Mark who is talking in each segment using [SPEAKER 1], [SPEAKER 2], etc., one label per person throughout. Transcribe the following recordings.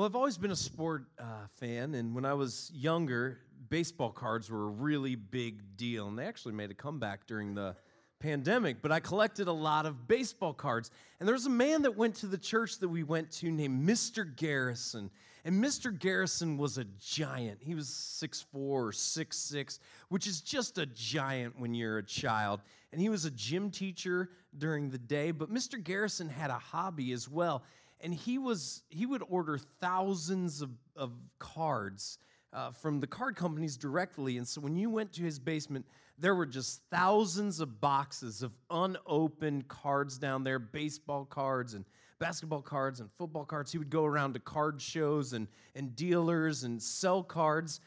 [SPEAKER 1] Well, I've always been a sport uh, fan, and when I was younger, baseball cards were a really big deal, and they actually made a comeback during the pandemic. But I collected a lot of baseball cards, and there was a man that went to the church that we went to named Mr. Garrison, and Mr. Garrison was a giant. He was 6'4 or 6'6, which is just a giant when you're a child. And he was a gym teacher during the day, but Mr. Garrison had a hobby as well and he was he would order thousands of, of cards uh, from the card companies directly. And so when you went to his basement there were just thousands of boxes of unopened cards down there baseball cards and basketball cards and football cards. He would go around to card shows and, and dealers and sell cards.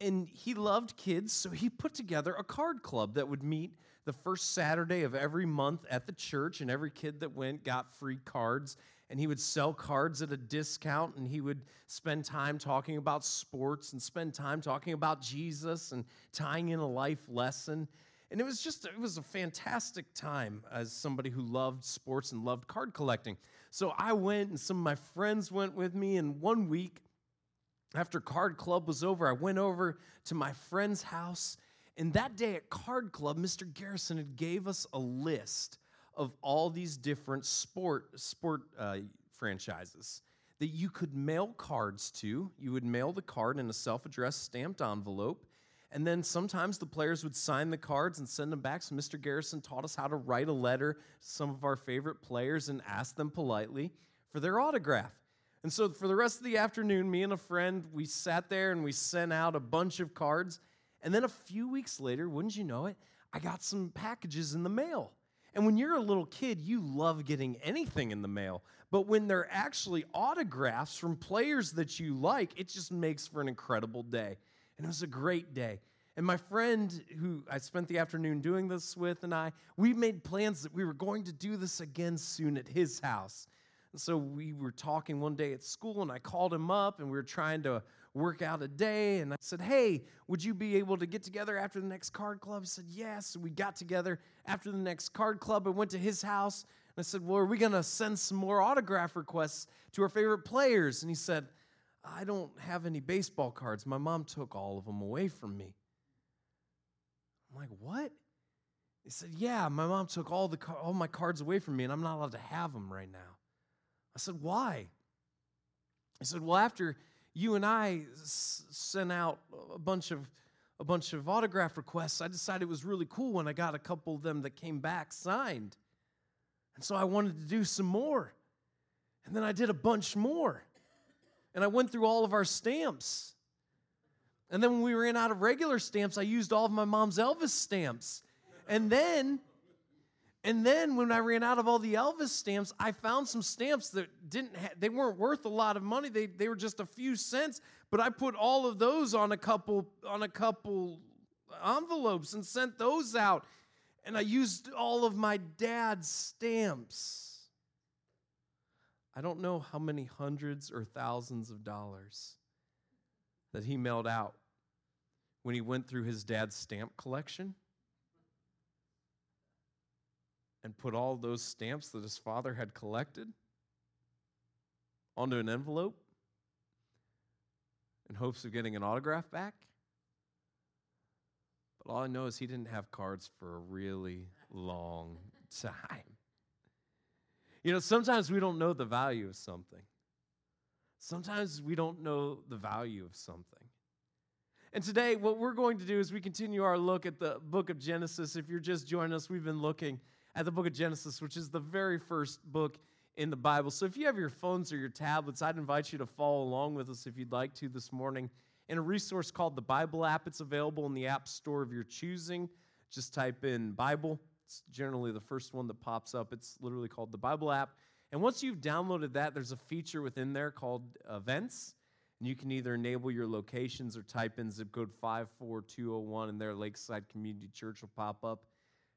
[SPEAKER 1] And he loved kids so he put together a card club that would meet the first saturday of every month at the church and every kid that went got free cards and he would sell cards at a discount and he would spend time talking about sports and spend time talking about Jesus and tying in a life lesson. And it was just, it was a fantastic time as somebody who loved sports and loved card collecting. So I went and some of my friends went with me. And one week after Card Club was over, I went over to my friend's house. And that day at Card Club, Mr. Garrison had gave us a list of all these different sport sport uh, franchises that you could mail cards to. You would mail the card in a self-addressed stamped envelope, and then sometimes the players would sign the cards and send them back. So Mr. Garrison taught us how to write a letter to some of our favorite players and ask them politely for their autograph. And so for the rest of the afternoon, me and a friend, we sat there and we sent out a bunch of cards. And then a few weeks later, wouldn't you know it, I got some packages in the mail. And when you're a little kid, you love getting anything in the mail. But when they're actually autographs from players that you like, it just makes for an incredible day. And it was a great day. And my friend who I spent the afternoon doing this with and I, we made plans that we were going to do this again soon at his house. And so we were talking one day at school, and I called him up, and we were trying to work out a day. And I said, Hey, would you be able to get together after the next card club? He said, Yes. we got together after the next card club. I went to his house, and I said, Well, are we going to send some more autograph requests to our favorite players? And he said, I don't have any baseball cards. My mom took all of them away from me. I'm like, What? He said, Yeah, my mom took all, the, all my cards away from me, and I'm not allowed to have them right now. I said, Why? He said, Well, after you and I s- sent out a bunch of a bunch of autograph requests, I decided it was really cool when I got a couple of them that came back signed. And so I wanted to do some more. And then I did a bunch more. And I went through all of our stamps. And then when we ran out of regular stamps, I used all of my mom's Elvis stamps. And then and then when I ran out of all the Elvis stamps, I found some stamps that didn't ha- they weren't worth a lot of money. They they were just a few cents, but I put all of those on a couple on a couple envelopes and sent those out. And I used all of my dad's stamps. I don't know how many hundreds or thousands of dollars that he mailed out when he went through his dad's stamp collection and put all those stamps that his father had collected onto an envelope in hopes of getting an autograph back. But all I know is he didn't have cards for a really long time. You know, sometimes we don't know the value of something. Sometimes we don't know the value of something. And today, what we're going to do is we continue our look at the book of Genesis. If you're just joining us, we've been looking at the book of Genesis, which is the very first book in the Bible. So if you have your phones or your tablets, I'd invite you to follow along with us if you'd like to this morning in a resource called the Bible app. It's available in the App Store of your choosing. Just type in Bible. It's generally the first one that pops up. It's literally called the Bible app. And once you've downloaded that, there's a feature within there called Events. And you can either enable your locations or type in zip code 54201, and there Lakeside Community Church will pop up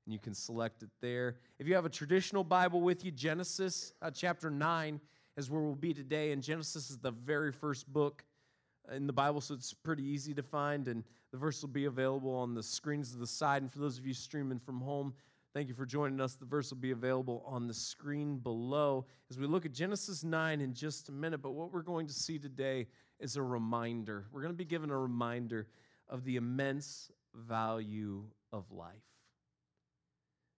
[SPEAKER 1] and you can select it there. If you have a traditional Bible with you, Genesis uh, chapter 9 is where we'll be today. And Genesis is the very first book in the Bible, so it's pretty easy to find. And the verse will be available on the screens to the side. And for those of you streaming from home, Thank you for joining us. The verse will be available on the screen below as we look at Genesis 9 in just a minute. But what we're going to see today is a reminder. We're going to be given a reminder of the immense value of life.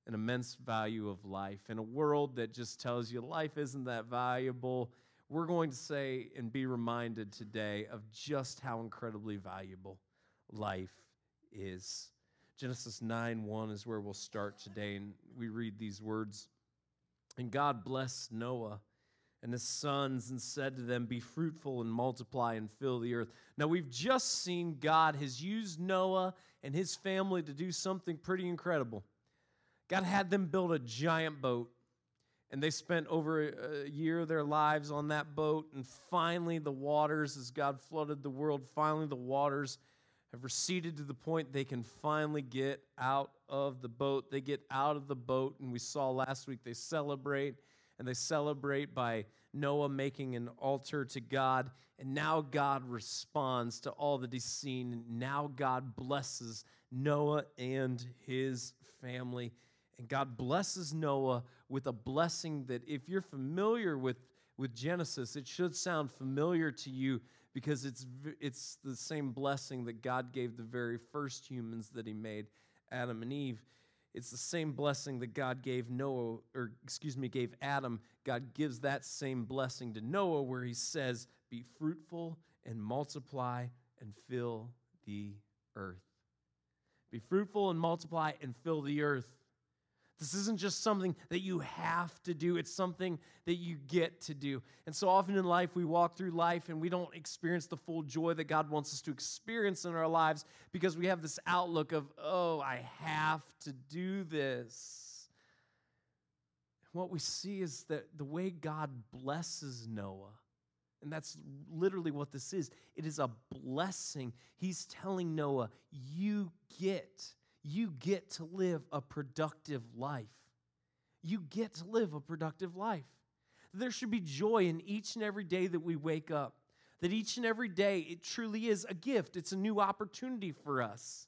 [SPEAKER 1] An immense value of life. In a world that just tells you life isn't that valuable, we're going to say and be reminded today of just how incredibly valuable life is. Genesis 9 1 is where we'll start today, and we read these words. And God blessed Noah and his sons and said to them, Be fruitful and multiply and fill the earth. Now, we've just seen God has used Noah and his family to do something pretty incredible. God had them build a giant boat, and they spent over a year of their lives on that boat. And finally, the waters, as God flooded the world, finally, the waters have receded to the point they can finally get out of the boat. They get out of the boat, and we saw last week they celebrate, and they celebrate by Noah making an altar to God. And now God responds to all that he's seen. Now God blesses Noah and his family. And God blesses Noah with a blessing that, if you're familiar with, with Genesis, it should sound familiar to you because it's, it's the same blessing that God gave the very first humans that He made, Adam and Eve. It's the same blessing that God gave Noah, or excuse me, gave Adam. God gives that same blessing to Noah, where He says, Be fruitful and multiply and fill the earth. Be fruitful and multiply and fill the earth. This isn't just something that you have to do, it's something that you get to do. And so often in life, we walk through life and we don't experience the full joy that God wants us to experience in our lives because we have this outlook of, oh, I have to do this. what we see is that the way God blesses Noah, and that's literally what this is it is a blessing. He's telling Noah, you get you get to live a productive life. You get to live a productive life. There should be joy in each and every day that we wake up. That each and every day, it truly is a gift. It's a new opportunity for us.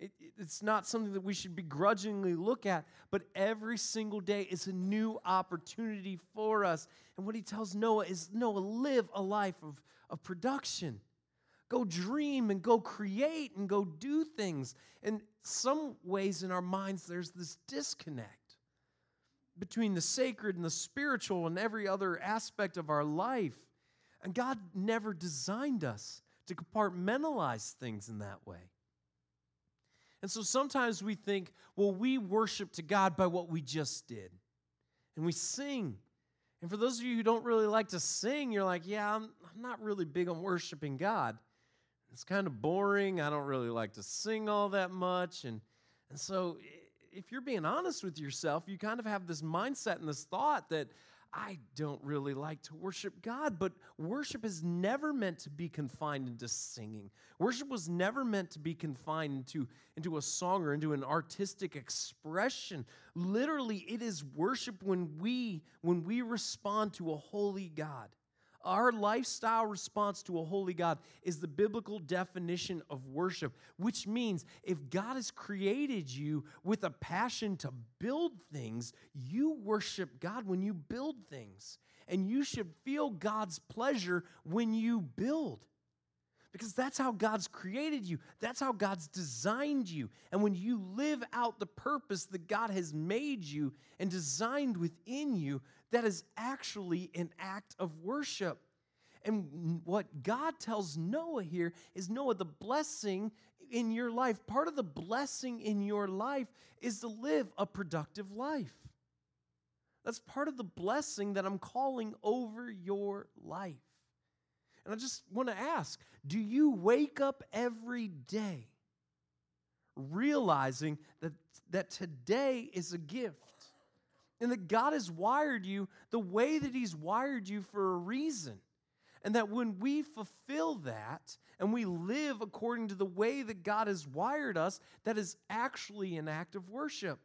[SPEAKER 1] It, it's not something that we should begrudgingly look at, but every single day is a new opportunity for us. And what he tells Noah is Noah, live a life of, of production. Go dream and go create and go do things. And some ways in our minds, there's this disconnect between the sacred and the spiritual and every other aspect of our life. And God never designed us to compartmentalize things in that way. And so sometimes we think, well, we worship to God by what we just did. And we sing. And for those of you who don't really like to sing, you're like, yeah, I'm, I'm not really big on worshiping God it's kind of boring. I don't really like to sing all that much. And, and so, if you're being honest with yourself, you kind of have this mindset and this thought that I don't really like to worship God, but worship is never meant to be confined into singing. Worship was never meant to be confined into, into a song or into an artistic expression. Literally, it is worship when we when we respond to a holy God. Our lifestyle response to a holy God is the biblical definition of worship, which means if God has created you with a passion to build things, you worship God when you build things. And you should feel God's pleasure when you build. Because that's how God's created you. That's how God's designed you. And when you live out the purpose that God has made you and designed within you, that is actually an act of worship. And what God tells Noah here is Noah, the blessing in your life, part of the blessing in your life is to live a productive life. That's part of the blessing that I'm calling over your life. And I just want to ask do you wake up every day realizing that, that today is a gift? and that God has wired you the way that He's wired you for a reason. And that when we fulfill that and we live according to the way that God has wired us, that is actually an act of worship.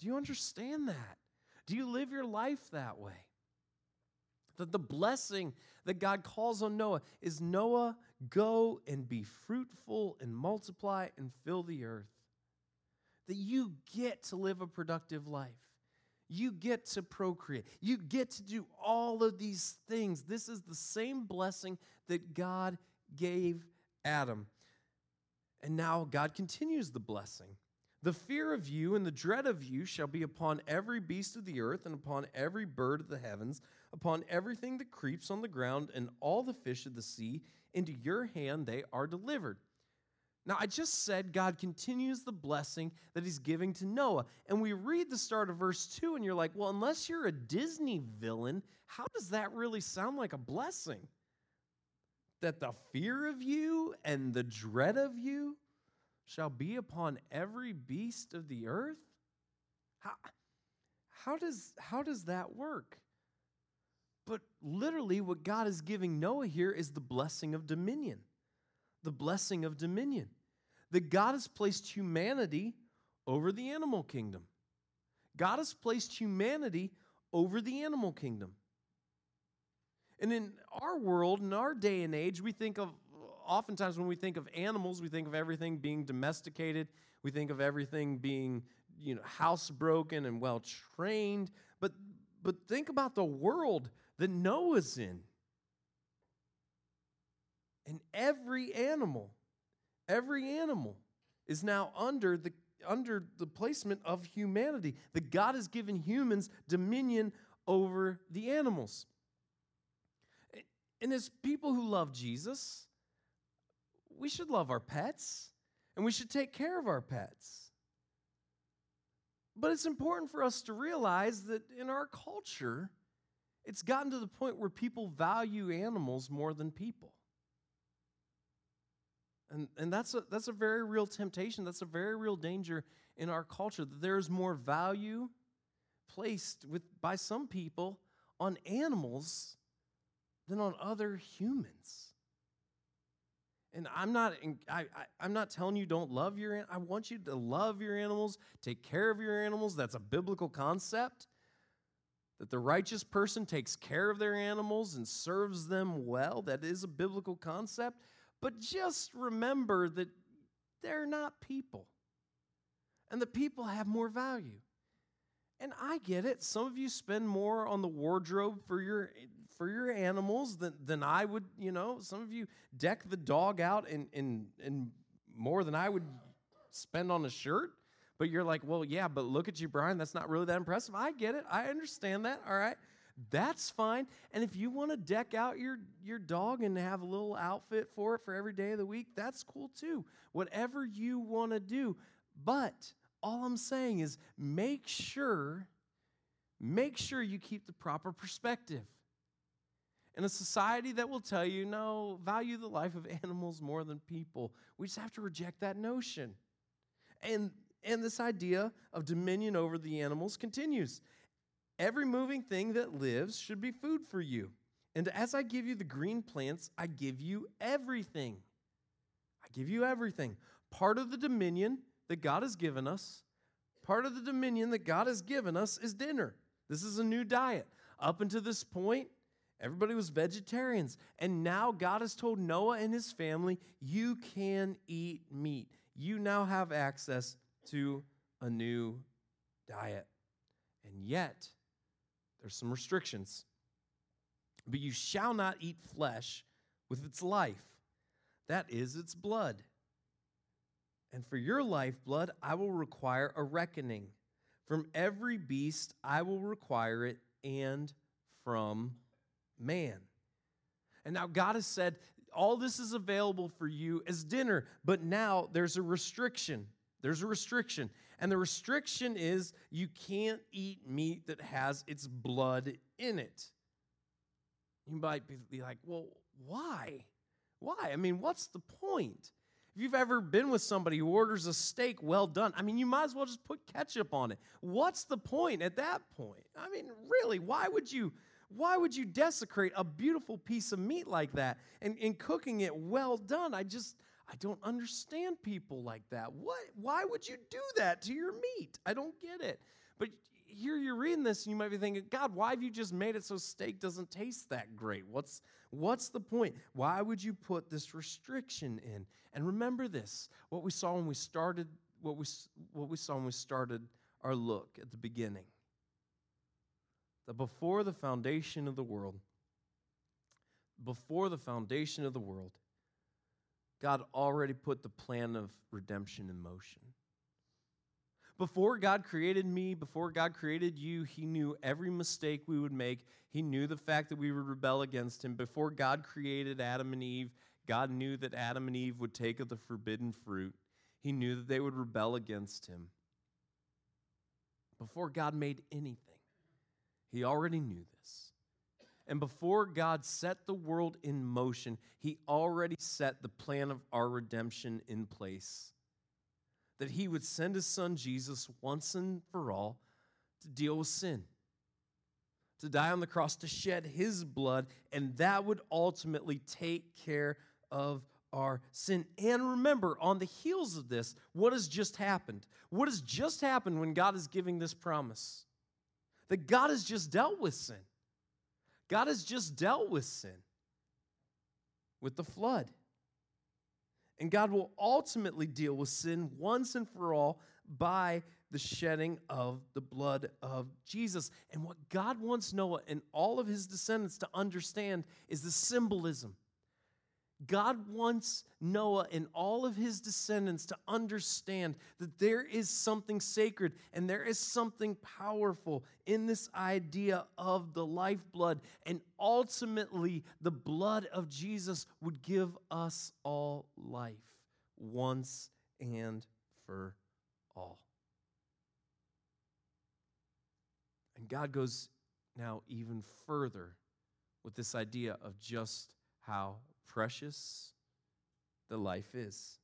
[SPEAKER 1] Do you understand that? Do you live your life that way? That the blessing that God calls on Noah is Noah, go and be fruitful and multiply and fill the earth. that you get to live a productive life. You get to procreate. You get to do all of these things. This is the same blessing that God gave Adam. And now God continues the blessing. The fear of you and the dread of you shall be upon every beast of the earth and upon every bird of the heavens, upon everything that creeps on the ground and all the fish of the sea. Into your hand they are delivered. Now, I just said God continues the blessing that he's giving to Noah. And we read the start of verse 2, and you're like, well, unless you're a Disney villain, how does that really sound like a blessing? That the fear of you and the dread of you shall be upon every beast of the earth? How, how, does, how does that work? But literally, what God is giving Noah here is the blessing of dominion. The blessing of dominion that God has placed humanity over the animal kingdom. God has placed humanity over the animal kingdom. And in our world, in our day and age, we think of oftentimes when we think of animals, we think of everything being domesticated. We think of everything being, you know, housebroken and well trained. But but think about the world that Noah's in. And every animal Every animal is now under the under the placement of humanity. That God has given humans dominion over the animals. And as people who love Jesus, we should love our pets and we should take care of our pets. But it's important for us to realize that in our culture, it's gotten to the point where people value animals more than people. And, and that's, a, that's a very real temptation. That's a very real danger in our culture that there's more value placed with, by some people on animals than on other humans. And I'm not, I, I, am not telling you don't love your, I want you to love your animals, take care of your animals. That's a biblical concept. That the righteous person takes care of their animals and serves them well. That is a biblical concept. But just remember that they're not people. And the people have more value. And I get it. Some of you spend more on the wardrobe for your for your animals than, than I would, you know. Some of you deck the dog out in, in, in more than I would spend on a shirt. But you're like, well, yeah, but look at you, Brian. That's not really that impressive. I get it. I understand that. All right that's fine. And if you want to deck out your, your dog and have a little outfit for it for every day of the week, that's cool too. Whatever you want to do. But all I'm saying is make sure, make sure you keep the proper perspective. In a society that will tell you, no, value the life of animals more than people, we just have to reject that notion. And, and this idea of dominion over the animals continues. Every moving thing that lives should be food for you. And as I give you the green plants, I give you everything. I give you everything. Part of the dominion that God has given us, part of the dominion that God has given us is dinner. This is a new diet. Up until this point, everybody was vegetarians. And now God has told Noah and his family, you can eat meat. You now have access to a new diet. And yet, there's some restrictions. But you shall not eat flesh with its life, that is its blood. And for your lifeblood, I will require a reckoning. From every beast, I will require it, and from man. And now God has said, all this is available for you as dinner, but now there's a restriction. There's a restriction. And the restriction is you can't eat meat that has its blood in it. You might be like, well, why? Why? I mean, what's the point? If you've ever been with somebody who orders a steak well done, I mean, you might as well just put ketchup on it. What's the point at that point? I mean, really, why would you? Why would you desecrate a beautiful piece of meat like that and, and cooking it well done? I just, I don't understand people like that. What? Why would you do that to your meat? I don't get it. But here you're reading this and you might be thinking, God, why have you just made it so steak doesn't taste that great? What's what's the point? Why would you put this restriction in? And remember this, what we saw when we started what we, what we saw when we started our look at the beginning. That before the foundation of the world, before the foundation of the world, God already put the plan of redemption in motion. Before God created me, before God created you, He knew every mistake we would make. He knew the fact that we would rebel against Him. Before God created Adam and Eve, God knew that Adam and Eve would take of the forbidden fruit. He knew that they would rebel against Him. Before God made anything, He already knew this. And before God set the world in motion, He already set the plan of our redemption in place that he would send his son Jesus once and for all to deal with sin, to die on the cross, to shed his blood, and that would ultimately take care of our sin. And remember, on the heels of this, what has just happened? What has just happened when God is giving this promise? That God has just dealt with sin. God has just dealt with sin with the flood. And God will ultimately deal with sin once and for all by the shedding of the blood of Jesus. And what God wants Noah and all of his descendants to understand is the symbolism God wants Noah and all of his descendants to understand that there is something sacred and there is something powerful in this idea of the lifeblood. And ultimately, the blood of Jesus would give us all life once and for all. And God goes now even further with this idea of just how precious the life is.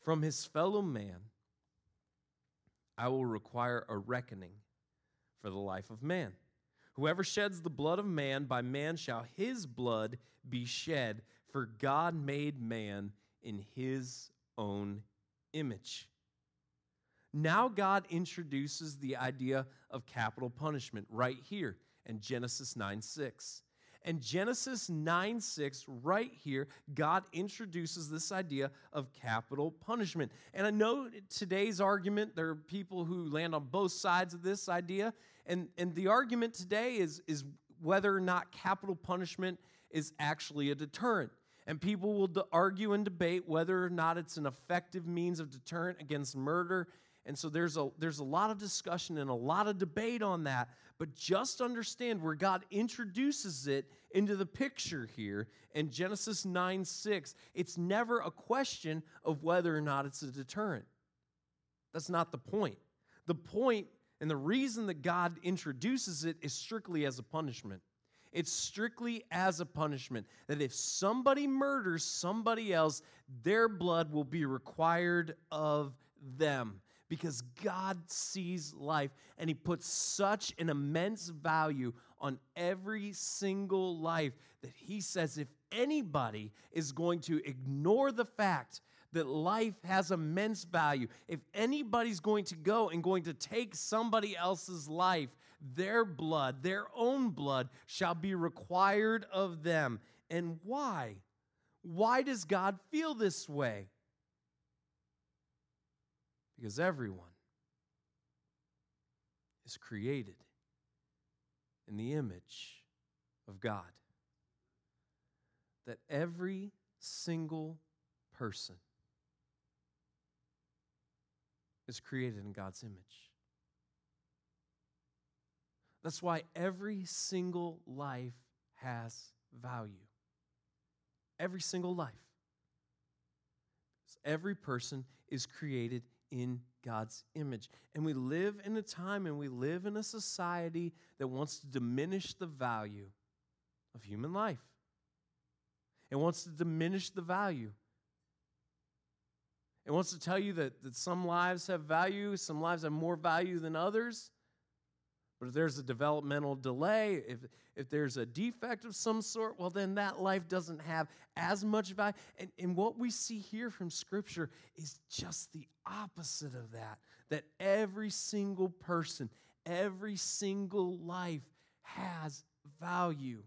[SPEAKER 1] From his fellow man, I will require a reckoning for the life of man. Whoever sheds the blood of man, by man shall his blood be shed, for God made man in his own image. Now, God introduces the idea of capital punishment right here in Genesis 9 6. And Genesis 9 6, right here, God introduces this idea of capital punishment. And I know today's argument, there are people who land on both sides of this idea. And, and the argument today is, is whether or not capital punishment is actually a deterrent. And people will argue and debate whether or not it's an effective means of deterrent against murder. And so there's a, there's a lot of discussion and a lot of debate on that. But just understand where God introduces it into the picture here in Genesis 9 6. It's never a question of whether or not it's a deterrent. That's not the point. The point and the reason that God introduces it is strictly as a punishment. It's strictly as a punishment that if somebody murders somebody else, their blood will be required of them because God sees life and He puts such an immense value on every single life that He says if anybody is going to ignore the fact that life has immense value, if anybody's going to go and going to take somebody else's life, their blood, their own blood, shall be required of them. And why? Why does God feel this way? Because everyone is created in the image of God. That every single person is created in God's image. That's why every single life has value. Every single life. Every person is created in God's image. And we live in a time and we live in a society that wants to diminish the value of human life. It wants to diminish the value. It wants to tell you that, that some lives have value, some lives have more value than others. But if there's a developmental delay, if, if there's a defect of some sort, well, then that life doesn't have as much value. And, and what we see here from Scripture is just the opposite of that that every single person, every single life has value.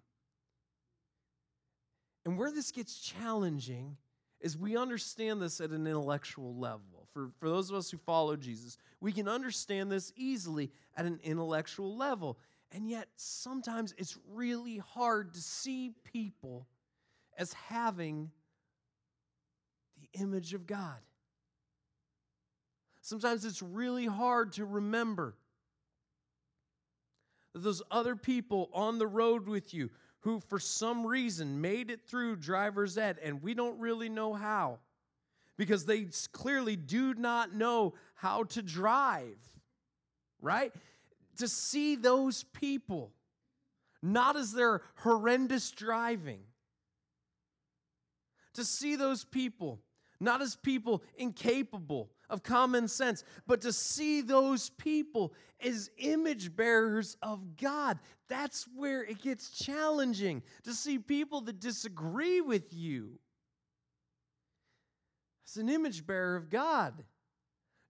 [SPEAKER 1] And where this gets challenging is we understand this at an intellectual level. For, for those of us who follow Jesus, we can understand this easily at an intellectual level. And yet, sometimes it's really hard to see people as having the image of God. Sometimes it's really hard to remember that those other people on the road with you who, for some reason, made it through driver's ed, and we don't really know how because they clearly do not know how to drive, right? To see those people, not as their horrendous driving, to see those people, not as people incapable of common sense, but to see those people as image bearers of God. That's where it gets challenging to see people that disagree with you as an image bearer of God.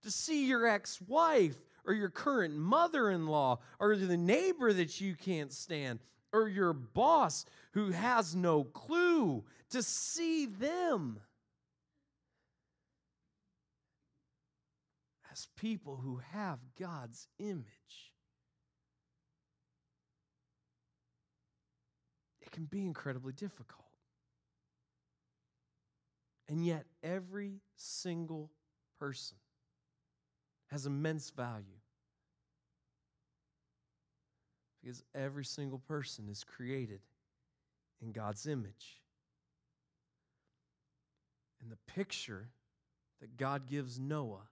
[SPEAKER 1] To see your ex wife or your current mother in law or the neighbor that you can't stand or your boss who has no clue, to see them as people who have God's image. It can be incredibly difficult. And yet, every single person has immense value. Because every single person is created in God's image. And the picture that God gives Noah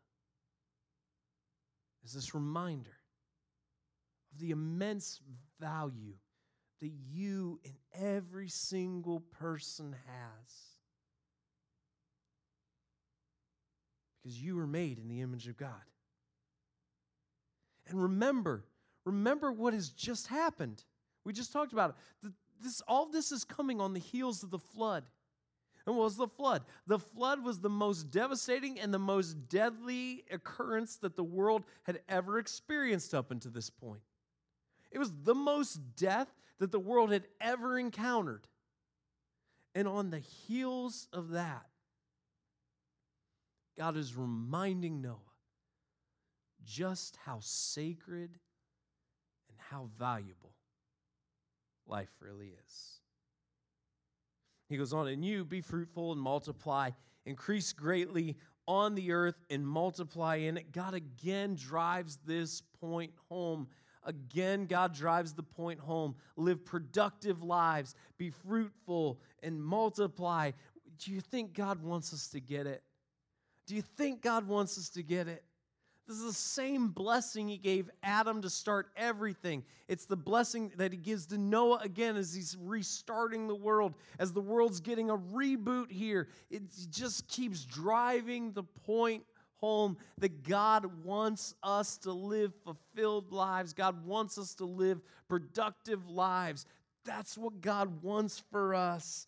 [SPEAKER 1] is this reminder of the immense value that you and every single person has. Because you were made in the image of God. And remember, remember what has just happened. We just talked about it. This, all this is coming on the heels of the flood. And what was the flood? The flood was the most devastating and the most deadly occurrence that the world had ever experienced up until this point. It was the most death that the world had ever encountered. And on the heels of that, God is reminding Noah just how sacred and how valuable life really is. He goes on, and you be fruitful and multiply, increase greatly on the earth and multiply in it. God again drives this point home. Again, God drives the point home. Live productive lives, be fruitful and multiply. Do you think God wants us to get it? Do you think God wants us to get it? This is the same blessing he gave Adam to start everything. It's the blessing that he gives to Noah again as he's restarting the world, as the world's getting a reboot here. It just keeps driving the point home that God wants us to live fulfilled lives. God wants us to live productive lives. That's what God wants for us.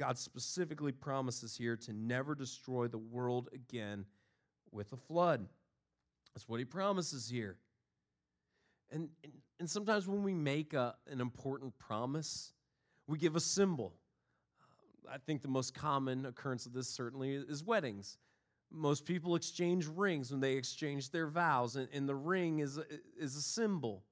[SPEAKER 1] God specifically promises here to never destroy the world again with a flood. That's what he promises here. And, and, sometimes when we make a, an important promise, we give a symbol. I think the most common occurrence of this certainly is weddings. Most people exchange rings when they exchange their vows, and, and the ring is a, is a symbol.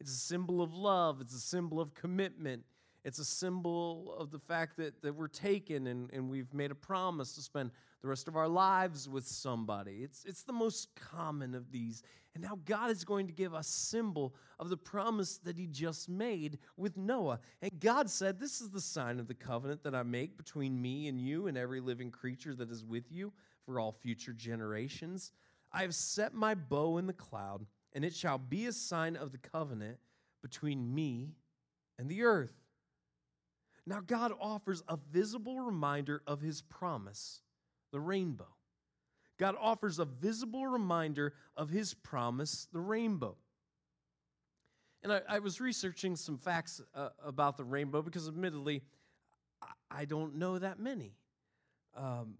[SPEAKER 1] It's a symbol of love, it's a symbol of commitment, it's a symbol of the fact that, that we're taken and, and we've made a promise to spend the rest of our lives with somebody. It's, it's the most common of these. And now God is going to give a symbol of the promise that He just made with Noah. And God said, This is the sign of the covenant that I make between me and you and every living creature that is with you for all future generations. I have set my bow in the cloud, and it shall be a sign of the covenant between me and the earth. Now, God offers a visible reminder of his promise, the rainbow. God offers a visible reminder of his promise, the rainbow. And I, I was researching some facts uh, about the rainbow because, admittedly, I, don't know that many. Um,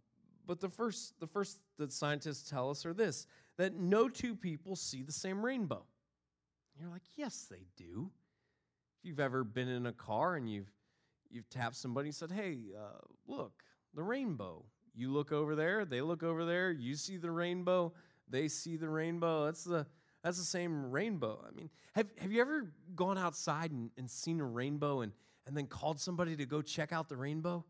[SPEAKER 1] but the first, the first that scientists tell us are this that no two people see the same rainbow. You're like, yes, they do. If you've ever been in a car and you've you've tapped somebody and said, "Hey, uh, look, the rainbow." You look over there, they look over there. You see the rainbow, they see the rainbow. That's the that's the same rainbow. I mean, have have you ever gone outside and, and seen a rainbow and and then called somebody to go check out the rainbow?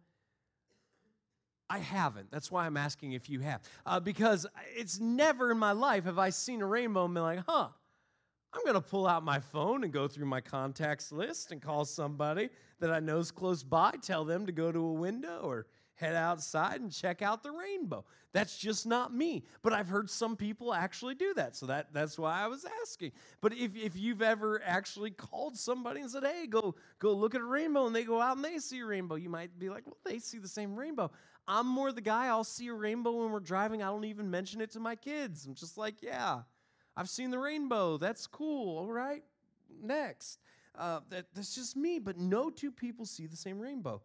[SPEAKER 1] I haven't. That's why I'm asking if you have. Uh, because it's never in my life have I seen a rainbow and been like, huh, I'm going to pull out my phone and go through my contacts list and call somebody that I know is close by, tell them to go to a window or head outside and check out the rainbow. That's just not me. But I've heard some people actually do that. So that, that's why I was asking. But if, if you've ever actually called somebody and said, hey, go, go look at a rainbow, and they go out and they see a rainbow, you might be like, well, they see the same rainbow. I'm more the guy, I'll see a rainbow when we're driving. I don't even mention it to my kids. I'm just like, yeah, I've seen the rainbow. That's cool. All right, next. Uh, that, that's just me, but no two people see the same rainbow.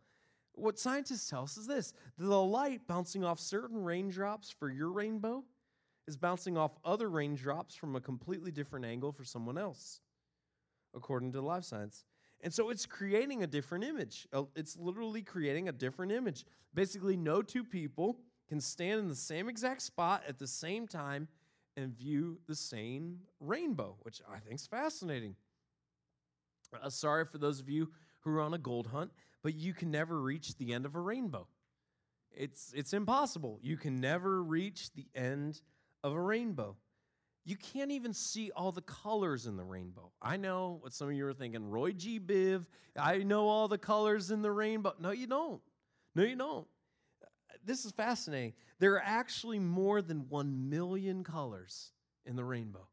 [SPEAKER 1] What scientists tell us is this the light bouncing off certain raindrops for your rainbow is bouncing off other raindrops from a completely different angle for someone else, according to Live Science. And so it's creating a different image. Uh, it's literally creating a different image. Basically, no two people can stand in the same exact spot at the same time and view the same rainbow, which I think is fascinating. Uh, sorry for those of you who are on a gold hunt, but you can never reach the end of a rainbow. It's, it's impossible. You can never reach the end of a rainbow. You can't even see all the colors in the rainbow. I know what some of you are thinking, Roy G. Biv, I know all the colors in the rainbow. No, you don't. No, you don't. This is fascinating. There are actually more than 1 million colors in the rainbow.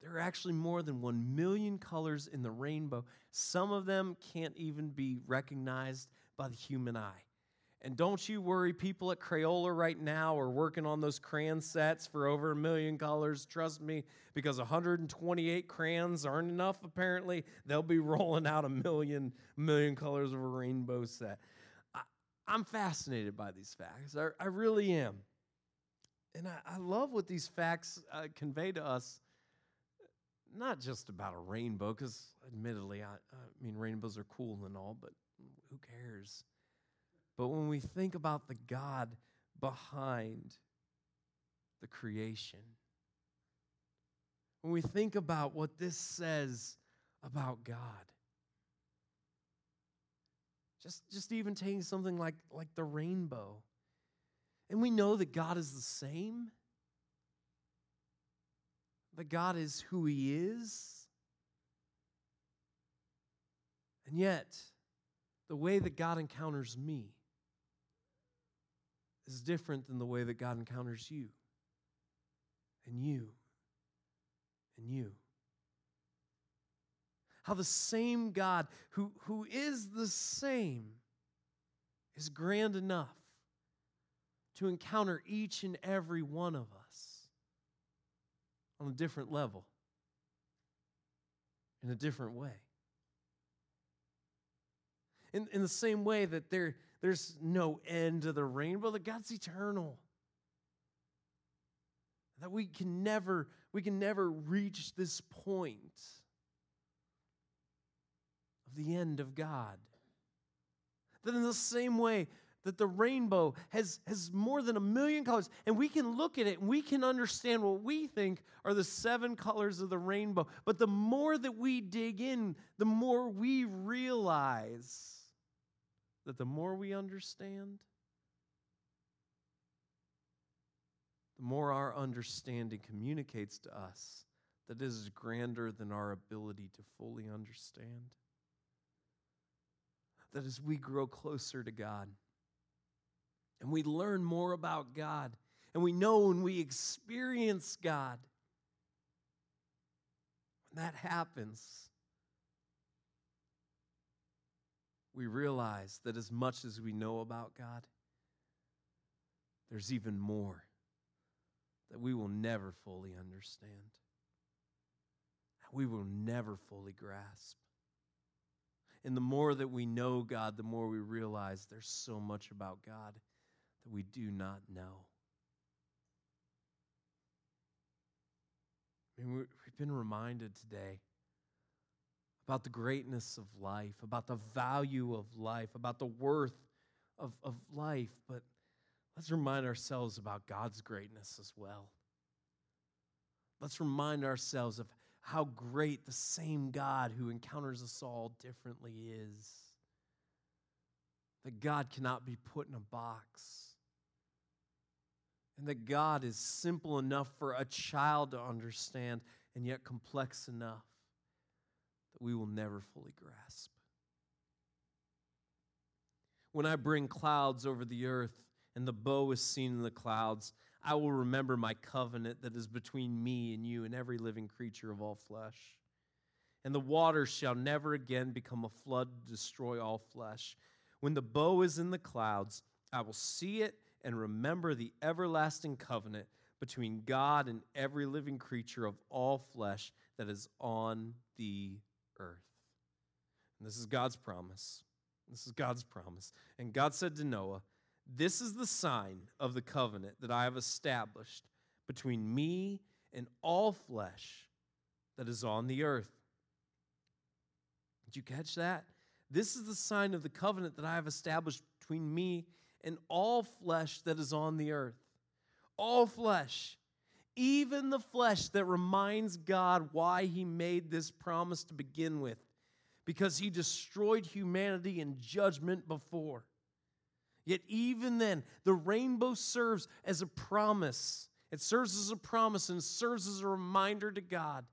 [SPEAKER 1] There are actually more than 1 million colors in the rainbow. Some of them can't even be recognized by the human eye. And don't you worry, people at Crayola right now are working on those crayon sets for over a million colors. Trust me, because 128 crayons aren't enough, apparently. They'll be rolling out a million, million colors of a rainbow set. I, am fascinated by these facts. I, I really am. And I, I, love what these facts uh, convey to us not just about a rainbow, because admittedly, I, I mean, rainbows are cool and all, but who cares? But when we think about the God behind the creation, when we think about what this says about God, just, just even taking something like, like the rainbow, and we know that God is the same that God is who He is. And yet, the way that God encounters me is different than the way that God encounters you, and you, and you. How the same God, who, who is the same, is grand enough to encounter each and every one of us on a different level, in a different way. In, in the same way that there, there's no end to the rainbow, that God's eternal. That we can never, we can never reach this point the end of God. That in the same way that the rainbow has, has more than a million colors, and we can look at it and we can understand what we think are the seven colors of the rainbow. But the more that we dig in, the more we realize that the more we understand, the more our understanding communicates to us that it is grander than our ability to fully understand. That as we grow closer to God, and we learn more about God and we know and we experience God. When that happens, we realize that as much as we know about God, there's even more that we will never fully understand, that we will never fully grasp. And the more that we know God, the more we realize there's so much about God that we do not know. I mean, we've been reminded today about the greatness of life, about the value of life, about the worth of, of life, but let's remind ourselves about God's greatness as well. Let's remind ourselves of how great the same God who encounters us all differently is. That God cannot be put in a box. And that God is simple enough for a child to understand and yet complex enough that we will never fully grasp. When I bring clouds over the earth and the bow is seen in the clouds, I will remember my covenant that is between me and you and every living creature of all flesh. And the waters shall never again become a flood to destroy all flesh. When the bow is in the clouds, I will see it and remember the everlasting covenant between God and every living creature of all flesh that is on the earth. And this is God's promise. This is God's promise. And God said to Noah, this is the sign of the covenant that I have established between me and all flesh that is on the earth. Did you catch that? This is the sign of the covenant that I have established between me and all flesh that is on the earth. All flesh, even the flesh that reminds God why he made this promise to begin with, because he destroyed humanity in judgment before. Yet, even then, the rainbow serves as a promise. It serves as a promise and serves as a reminder to God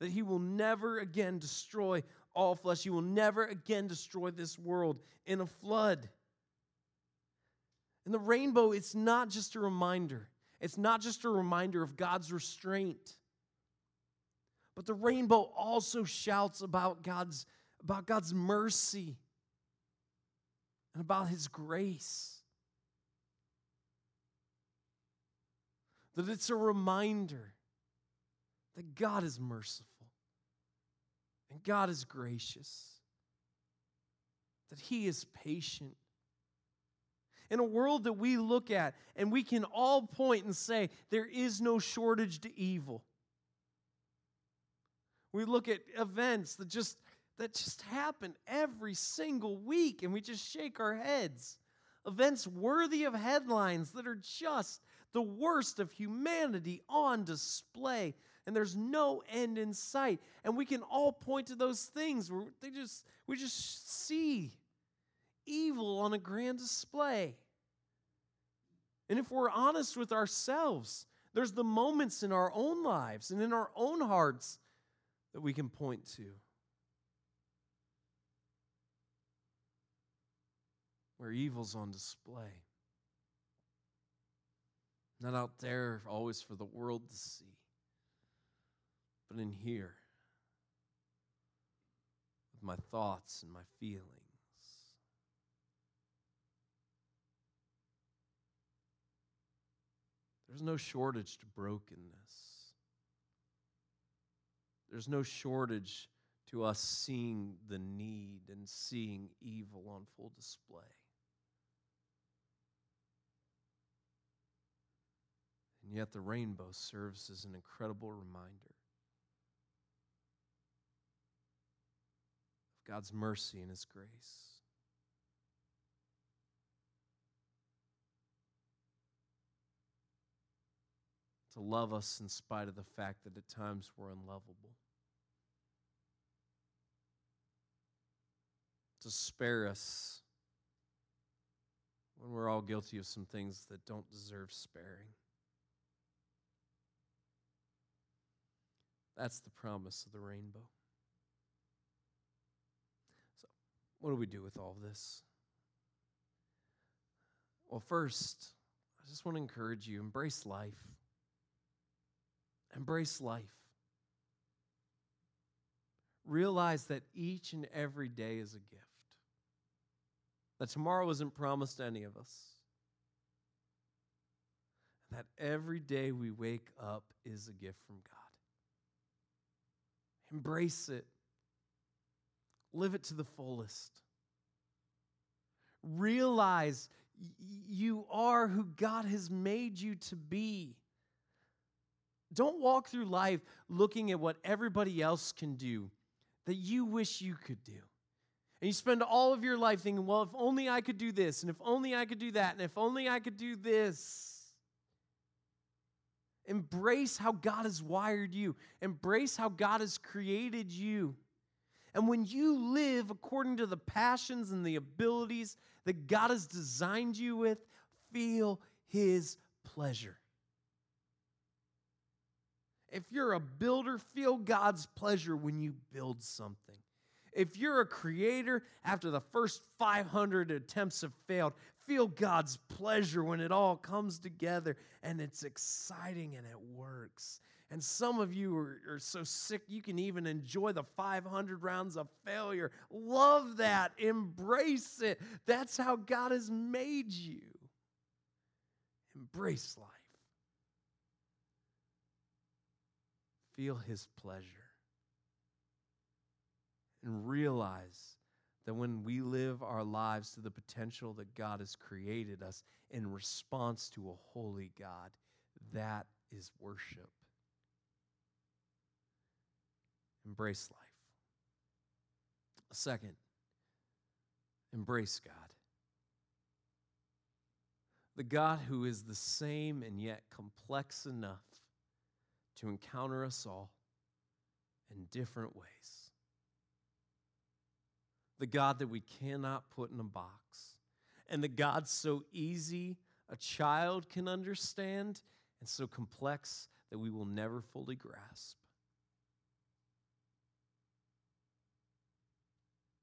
[SPEAKER 1] that He will never again destroy all flesh. He will never again destroy this world in a flood. And the rainbow, it's not just a reminder, it's not just a reminder of God's restraint. But the rainbow also shouts about God's, about God's mercy and about His grace. That it's a reminder that God is merciful and God is gracious, that He is patient. In a world that we look at and we can all point and say, there is no shortage to evil. We look at events that just that just happen every single week, and we just shake our heads. Events worthy of headlines that are just the worst of humanity on display, and there's no end in sight. And we can all point to those things where they just we just see evil on a grand display. And if we're honest with ourselves, there's the moments in our own lives and in our own hearts that we can point to. Where evil's on display. Not out there always for the world to see, but in here with my thoughts and my feelings. There's no shortage to brokenness. There's no shortage to us seeing the need and seeing evil on full display. And yet the rainbow serves as an incredible reminder of God's mercy and His grace. To love us in spite of the fact that at times we're unlovable. To spare us when we're all guilty of some things that don't deserve sparing. That's the promise of the rainbow. So, what do we do with all this? Well, first, I just want to encourage you embrace life. Embrace life. Realize that each and every day is a gift, that tomorrow isn't promised to any of us. that every day we wake up is a gift from God. Embrace it, live it to the fullest. Realize you are who God has made you to be. Don't walk through life looking at what everybody else can do that you wish you could do. And you spend all of your life thinking, well, if only I could do this, and if only I could do that, and if only I could do this. Embrace how God has wired you, embrace how God has created you. And when you live according to the passions and the abilities that God has designed you with, feel His pleasure. If you're a builder, feel God's pleasure when you build something. If you're a creator, after the first 500 attempts have failed, feel God's pleasure when it all comes together and it's exciting and it works. And some of you are, are, so sick you can even enjoy the 500 rounds of failure. Love that. Embrace it. That's how God has made you. Embrace life. Feel His pleasure. And realize that when we live our lives to the potential that God has created us in response to a holy God, that is worship. Embrace life. Second, embrace God. The God who is the same and yet complex enough to encounter us all in different ways the God that we cannot put in a box, and the God so easy a child can understand and so complex that we will never fully grasp.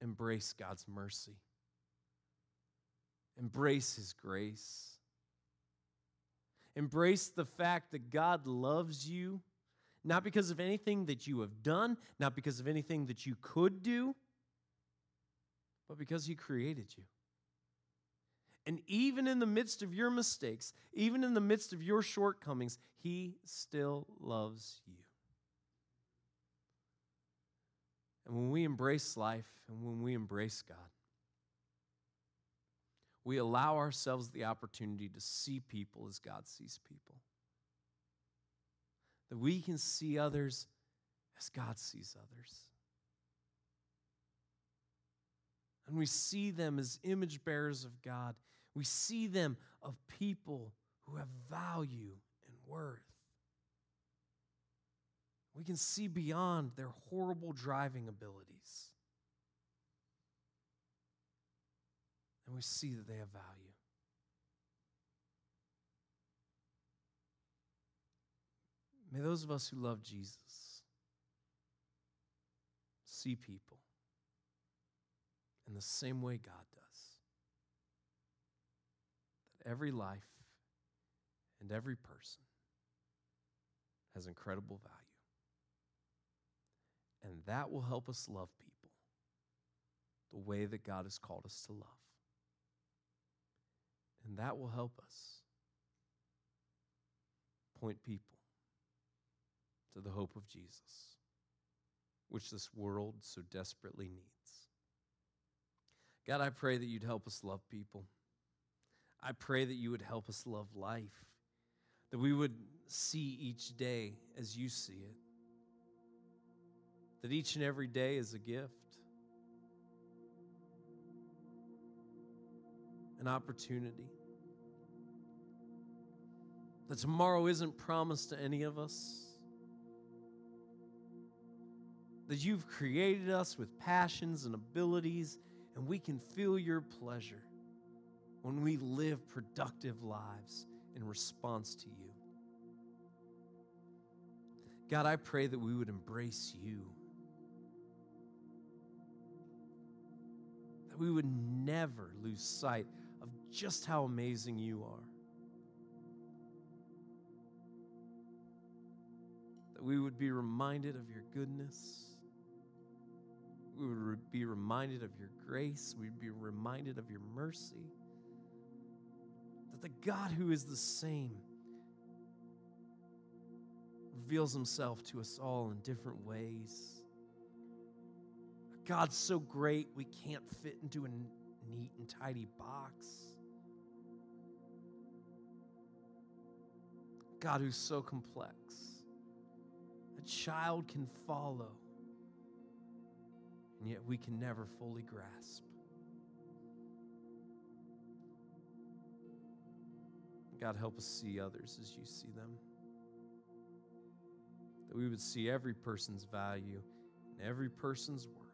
[SPEAKER 1] Embrace God's mercy. Embrace His grace. Embrace the fact that God loves you, not because of anything that you have done, not because of anything that you could do, but because He created you. And even in the midst of your mistakes, even in the midst of your shortcomings, He still loves you. And when we embrace life and when we embrace God, we allow ourselves the opportunity to see people as God sees people. That we can see others as God sees others. And we see them as image bearers of God. We see them of people who have value and worth. We can see beyond their horrible driving abilities. And we see that they have value. May those of us who love Jesus see people in the same way God does. That every life and every person has incredible value. And that will help us love people the way that God has called us to love. And that will help us point people to the hope of Jesus, which this world so desperately needs. God, I pray that you'd help us love people. I pray that you would help us love life, that we would see each day as you see it, that each and every day is a gift, an opportunity, that tomorrow isn't promised to any of us. That you've created us with passions and abilities and we can feel your pleasure when we live productive lives in response to you. God, I pray that we would embrace you. That we would never lose sight of just how amazing you are. That we would be reminded of your goodness we would be reminded of your grace. We'd be reminded of your mercy. That the God who is the same reveals himself to us all in different ways. God's so great we can't fit into a neat and tidy box. God who's so complex. A child can follow, and yet we can never fully grasp. God, help us see others as you see them. That we would see every person's value and every person's worth.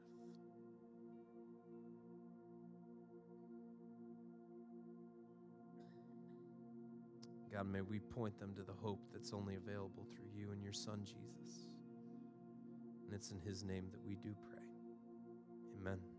[SPEAKER 1] God, may we point them to the hope that's only available through you and your Son, Jesus. And it's in His name that we do pray. Amen.